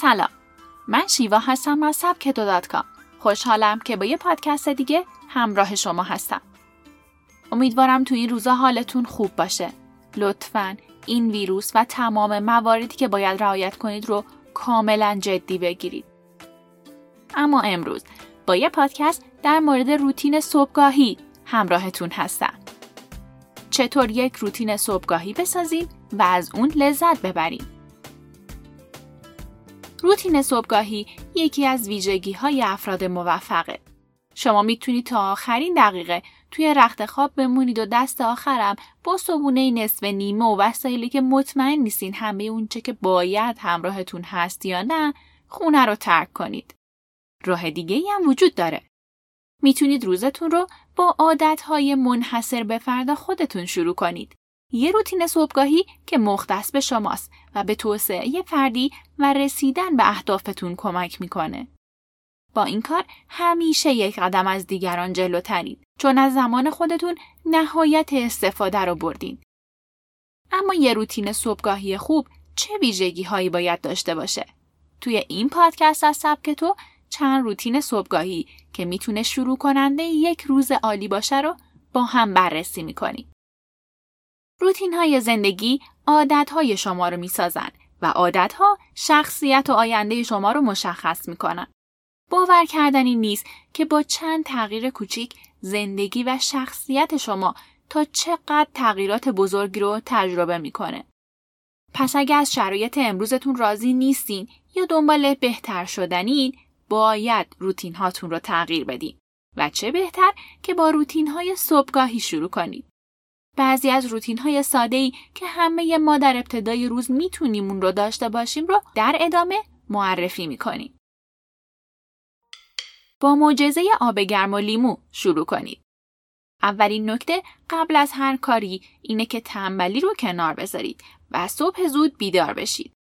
سلام. من شیوا هستم از سبکتو دات کام. خوشحالم که با یه پادکست دیگه همراه شما هستم. امیدوارم تو این روزا حالتون خوب باشه. لطفا این ویروس و تمام مواردی که باید رعایت کنید رو کاملا جدی بگیرید. اما امروز با یه پادکست در مورد روتین صبحگاهی همراهتون هستم. چطور یک روتین صبحگاهی بسازیم و از اون لذت ببریم؟ روتین صبحگاهی یکی از ویژگی های افراد موفقه. شما می‌تونید تا آخرین دقیقه توی رخت خواب بمونید و دست آخرم با صبونه نصف نیمه و وسایلی که مطمئن نیستین همه اونچه که باید همراهتون هست یا نه خونه رو ترک کنید. راه دیگه هم وجود داره. می‌تونید روزتون رو با عادتهای منحصر به فردا خودتون شروع کنید. یه روتین صبحگاهی که مختص به شماست و به توسعه فردی و رسیدن به اهدافتون کمک می‌کنه. با این کار همیشه یک قدم از دیگران جلوترید چون از زمان خودتون نهایت استفاده رو بردین. اما یه روتین صبحگاهی خوب چه ویژگی هایی باید داشته باشه؟ توی این پادکست از سبک تو چند روتین صبحگاهی که می‌تونه شروع کننده یک روز عالی باشه رو با هم بررسی می‌کنیم. روتین های زندگی عادت های شما رو می‌سازن و عادت ها شخصیت و آینده شما رو مشخص می‌کنن. باور کردنی نیست که با چند تغییر کوچیک زندگی و شخصیت شما تا چقدر تغییرات بزرگی رو تجربه می‌کنه. پس اگر از شرایط امروزتون راضی نیستین یا دنبال بهتر شدنین باید روتین هاتون رو تغییر بدین و چه بهتر که با روتین های صبحگاهی شروع کنید. بعضی از روتین های ساده ای که همه ما در ابتدای روز می‌تونیم اون رو داشته باشیم رو در ادامه معرفی می‌کنیم. با معجزه آب گرم و لیمو شروع کنید. اولین نکته قبل از هر کاری اینه که تنبلی رو کنار بذارید و صبح زود بیدار بشید.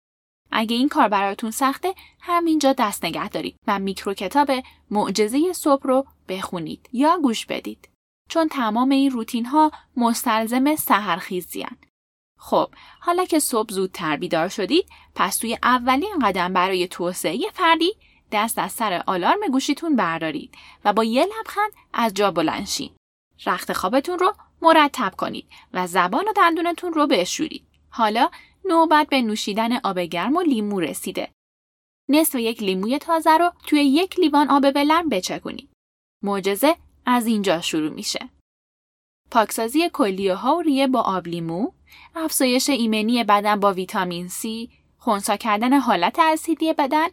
اگه این کار براتون سخته همینجا دست نگه دارید و میکرو کتاب معجزه صبح رو بخونید یا گوش بدید. چون تمام این روتین ها مستلزم سهرخیزی خب حالا که صبح زودتر بیدار شدید پس توی اولین قدم برای توسعه فردی دست از سر آلارم گوشیتون بردارید و با یه لبخند از جا بلند شین. رخت خوابتون رو مرتب کنید و زبان و دندونتون رو بشورید. حالا نوبت به نوشیدن آب گرم و لیمو رسیده. نصف یک لیموی تازه رو توی یک لیوان آب ولرم بچکونید. معجزه از اینجا شروع میشه. پاکسازی کلیه ها و ریه با آب لیمو، افزایش ایمنی بدن با ویتامین C، خونسا کردن حالت اسیدی بدن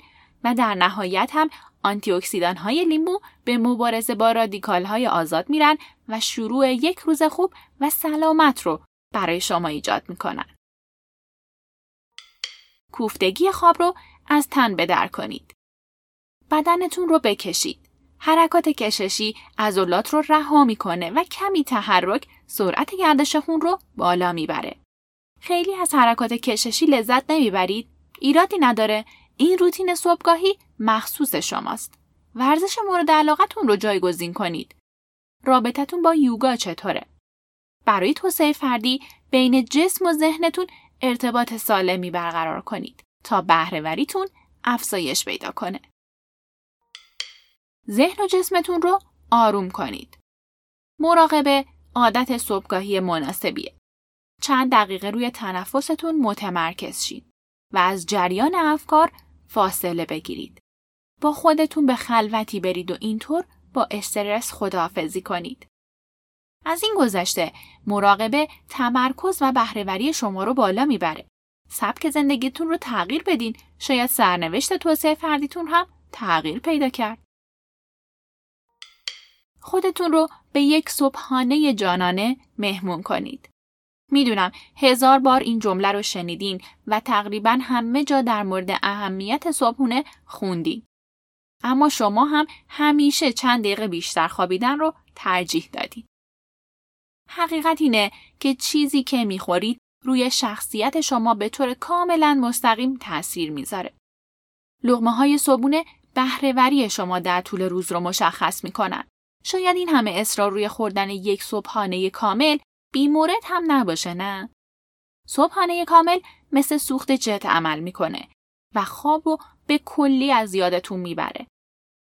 و در نهایت هم آنتی اکسیدان های لیمو به مبارزه با رادیکال های آزاد میرن و شروع یک روز خوب و سلامت رو برای شما ایجاد می‌کنن. کوفتگی خواب رو از تن بدر کنید. بدنتون رو بکشید. حرکات کششی عضلات رو رها می‌کنه و کمی تحرک سرعت گردش خون رو بالا می‌بره. خیلی از حرکات کششی لذت نمی‌برید؟ ایرادی نداره. این روتین صبحگاهی مخصوص شماست. ورزش مورد علاقتون رو جایگزین کنید. رابطتون با یوگا چطوره؟ برای توسعه فردی بین جسم و ذهنتون ارتباط سالمی برقرار کنید تا بهرهوریتون افزایش پیدا کنه. ذهن و جسمتون رو آروم کنید. مراقبه عادت صبحگاهی مناسبیه. چند دقیقه روی تنفستون متمرکز شید و از جریان افکار فاصله بگیرید. با خودتون به خلوتی برید و اینطور با استرس خداحافظی کنید. از این گذشته مراقبه تمرکز و بهرهوری شما رو بالا می‌بره. سبک زندگیتون رو تغییر بدین شاید سرنوشت توسعه فردیتون هم تغییر پیدا کرد. خودتون رو به یک صبحانه جانانه مهمون کنید. می‌دونم هزار بار این جمله رو شنیدین و تقریبا همه جا در مورد اهمیت صبحونه خوندین. اما شما هم همیشه چند دقیقه بیشتر خوابیدن رو ترجیح دادین. حقیقت اینه که چیزی که می‌خورید روی شخصیت شما به طور کاملا مستقیم تاثیر می‌ذاره. لغمه های صبحونه بهرهوری شما در طول روز رو مشخص می‌کنن. شاید این همه اصرار روی خوردن یک صبحانه کامل بیمورد هم نباشه نه؟ صبحانه کامل مثل سوخت جت عمل می‌کنه و خواب رو به کلی از یادتون می‌بره.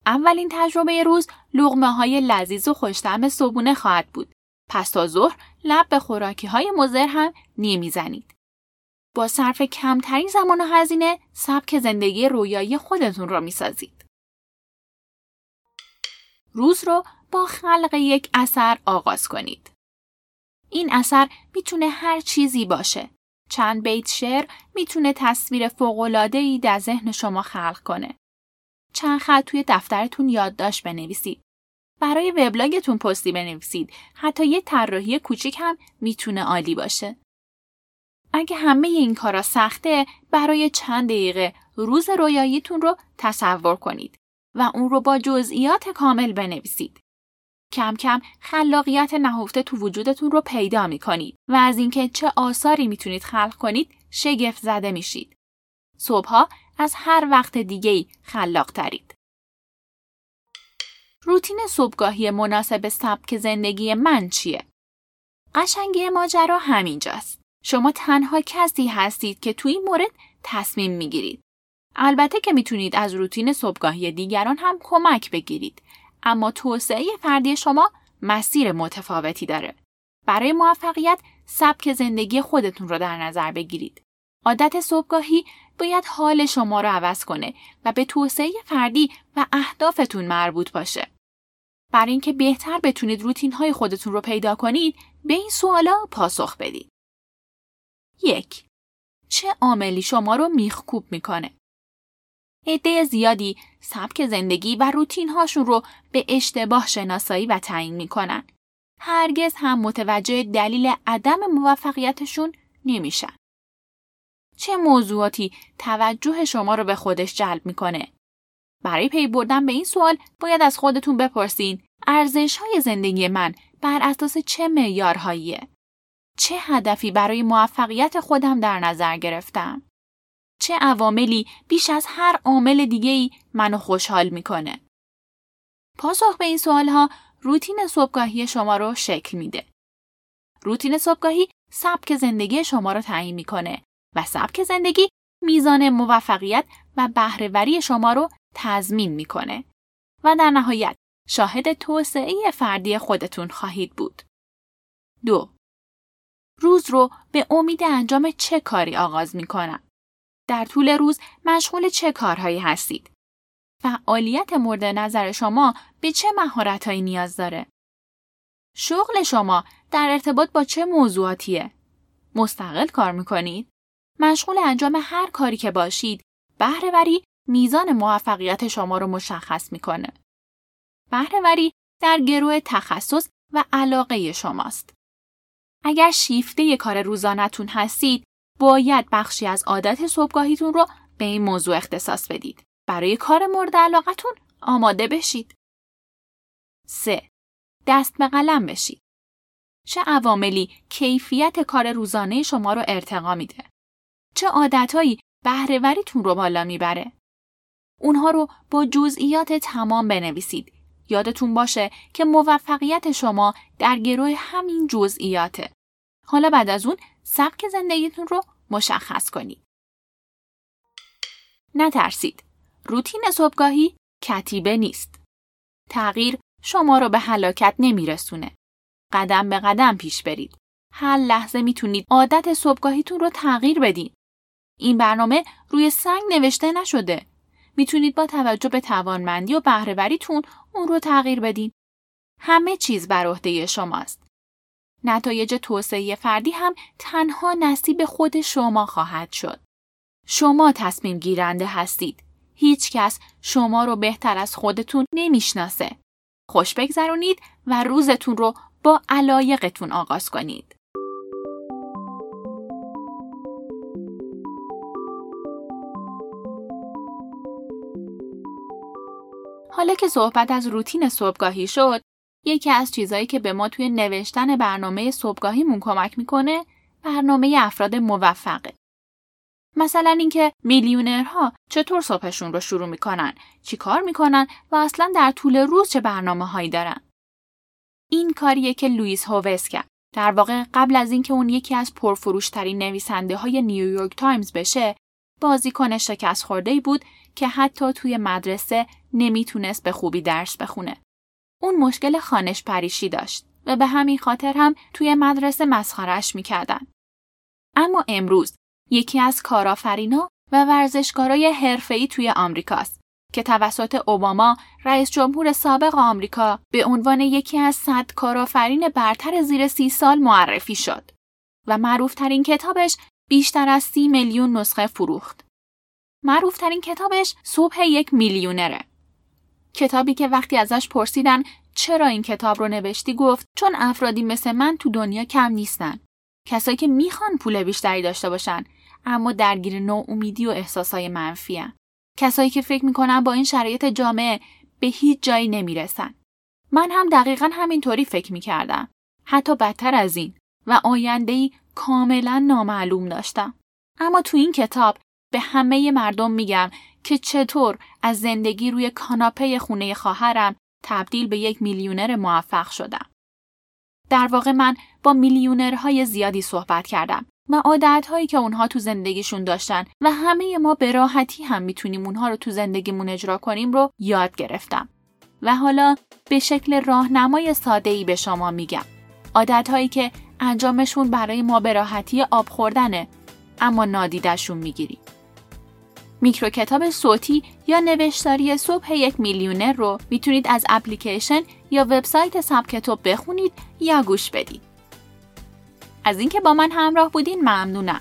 اولین تجربه روز لغمه های لذیذ و خوشتم صبونه خواهد بود. پس تا ظهر لب به خوراکی های مزر هم نمی‌زنید. با صرف کمترین زمان و هزینه سبک زندگی رویایی خودتون را می‌سازید. روز رو با خلق یک اثر آغاز کنید. این اثر می‌تونه هر چیزی باشه. چند بیت شعر می‌تونه تصویر فوق‌العاده‌ای در ذهن شما خلق کنه. چند خط توی دفترتون یادداشت بنویسید. برای وبلاگتون پستی بنویسید. حتی یه طراحی کوچیک هم می‌تونه عالی باشه. اگه همه این کارا سخته برای چند دقیقه روز رویاییتون رو تصور کنید و اون رو با جزئیات کامل بنویسید. کم کم خلاقیت نهفته تو وجودتون رو پیدا می کنید و از اینکه چه آثاری می‌تونید خلق کنید شگفت زده میشید. صبحها از هر وقت دیگه‌ای خلاق ترید. روتین صبحگاهی مناسب سبک زندگی من چیه؟ قشنگی ماجرا همینجاست. شما تنها کسی هستید که تو این مورد تصمیم می‌گیرید. البته که می‌تونید از روتین صبحگاهی دیگران هم کمک بگیرید اما توسعه فردی شما مسیر متفاوتی داره. برای موفقیت سبک زندگی خودتون رو در نظر بگیرید. عادت صبحگاهی باید حال شما رو عوض کنه و به توسعه فردی و اهدافتون مربوط باشه. برای اینکه بهتر بتونید روتین های خودتون رو پیدا کنید به این سوالا پاسخ بدید. یک چه عاملی شما رو میخکوب می‌کنه؟ عده زیادی سبک زندگی و روتین هاشون رو به اشتباه شناسایی و تعیین می‌کنن. هرگز هم متوجه دلیل عدم موفقیتشون نمیشن. چه موضوعاتی توجه شما رو به خودش جلب می‌کنه؟ برای پی بردن به این سوال باید از خودتون بپرسین ارزش های زندگی من بر اساس چه معیارهاییه؟ چه هدفی برای موفقیت خودم در نظر گرفتم؟ چه عواملی بیش از هر عامل دیگه‌ای منو خوشحال می‌کنه؟ پاسخ به این سوالها روتین صبحگاهی شما رو شکل میده. روتین صبحگاهی سبک زندگی شما رو تعیین می‌کنه و سبک زندگی میزان موفقیت و بهرهوری شما رو تضمین می‌کنه و در نهایت شاهد توسعه فردی خودتون خواهید بود. دو روز رو به امید انجام چه کاری آغاز می‌کنم؟ در طول روز مشغول چه کارهایی هستید؟ فعالیت مورد نظر شما به چه مهارتهایی نیاز داره؟ شغل شما در ارتباط با چه موضوعاتیه؟ مستقل کار می‌کنید؟ مشغول انجام هر کاری که باشید، بهرهوری میزان موفقیت شما رو مشخص می‌کنه. بهرهوری در گروه تخصص و علاقه شماست. اگر شیفته کار روزانتون هستید، باید بخشی از عادت صبحگاهیتون رو به این موضوع اختصاص بدید. برای کار مورد علاقتون آماده بشید. 3. دست به قلم بشید. چه عواملی کیفیت کار روزانه شما رو ارتقا میده؟ چه عادتهایی بهرهوریتون رو بالا می‌بره؟ اونها رو با جزئیات تمام بنویسید. یادتون باشه که موفقیت شما در گروه همین جزئیاته. حالا بعد از اون سبک زندگیتون رو مشخص کنید. نترسید. روتین صبحگاهی کتیبه نیست. تغییر شما رو به هلاکت نمیرسونه. قدم به قدم پیش برید. هر لحظه می‌تونید عادت صبحگاهیتون رو تغییر بدین. این برنامه روی سنگ نوشته نشده. می‌تونید با توجه به توانمندی و بهرهوریتون اون رو تغییر بدین. همه چیز بر عهده شماست. نتایج توسعه فردی هم تنها نصیب خود شما خواهد شد. شما تصمیم گیرنده هستید. هیچ کس شما رو بهتر از خودتون نمی‌شناسه. خوش بگذرونید و روزتون رو با علایقتون آغاز کنید. حالا که صحبت از روتین صبحگاهی شد، یکی از چیزهایی که به ما توی نوشتن برنامه صبحگاهیمون کمک می‌کنه برنامه افراد موفقه. مثلا اینکه میلیونرها چطور صبحشون رو شروع می‌کنن، چی کار می‌کنن و اصلا در طول روز چه برنامه هایی دارن. این کاریه که لوئیس هووس کرد. در واقع قبل از اینکه اون یکی از پرفروشترین نویسنده های نیویورک تایمز بشه، بازیکن شکست خورده بود که حتی توی مدرسه نمی‌تونست به خوبی درس بخونه. اون مشکل خانش پریشی داشت و به همین خاطر هم توی مدرسه مسخرش می‌کردن. اما امروز یکی از کارآفرینا و ورزشکارای حرفه‌ای توی آمریکاست که توسط اوباما رئیس جمهور سابق آمریکا به عنوان یکی از صد کارآفرین برتر زیر سی سال معرفی شد و معروفترین کتابش بیشتر از سی میلیون نسخه فروخت. معروفترین کتابش صبح یک میلیونره. کتابی که وقتی ازش پرسیدن چرا این کتاب رو نوشتی گفت چون افرادی مثل من تو دنیا کم نیستن. کسایی که می‌خوان پول بیشتری داشته باشن اما درگیر نوع امیدی و احساسای منفی هن. کسایی که فکر می‌کنن با این شرایط جامعه به هیچ جایی نمی‌رسن. من هم دقیقا همینطوری فکر می‌کردم. حتی بدتر از این و آیندهی کاملا نامعلوم داشتم. اما تو این کتاب به همه مردم میگم که چطور از زندگی روی کاناپه خونه خواهرم تبدیل به یک میلیونر موفق شدم. در واقع من با میلیونرهای زیادی صحبت کردم و عادتهایی که اونها تو زندگیشون داشتن و همه ما به راحتی هم می‌تونیم اونها رو تو زندگیمون اجرا کنیم رو یاد گرفتم. و حالا به شکل راهنمای ساده ای به شما میگم. عادتهایی که انجامشون برای ما به راحتی آب خوردنه اما نادیدشون می‌گیری. میکرو کتاب صوتی یا نوشتاری صبح یک میلیونر رو می‌تونید از اپلیکیشن یا وبسایت ساب کتاب بخونید یا گوش بدید. از اینکه با من همراه بودین ممنونم.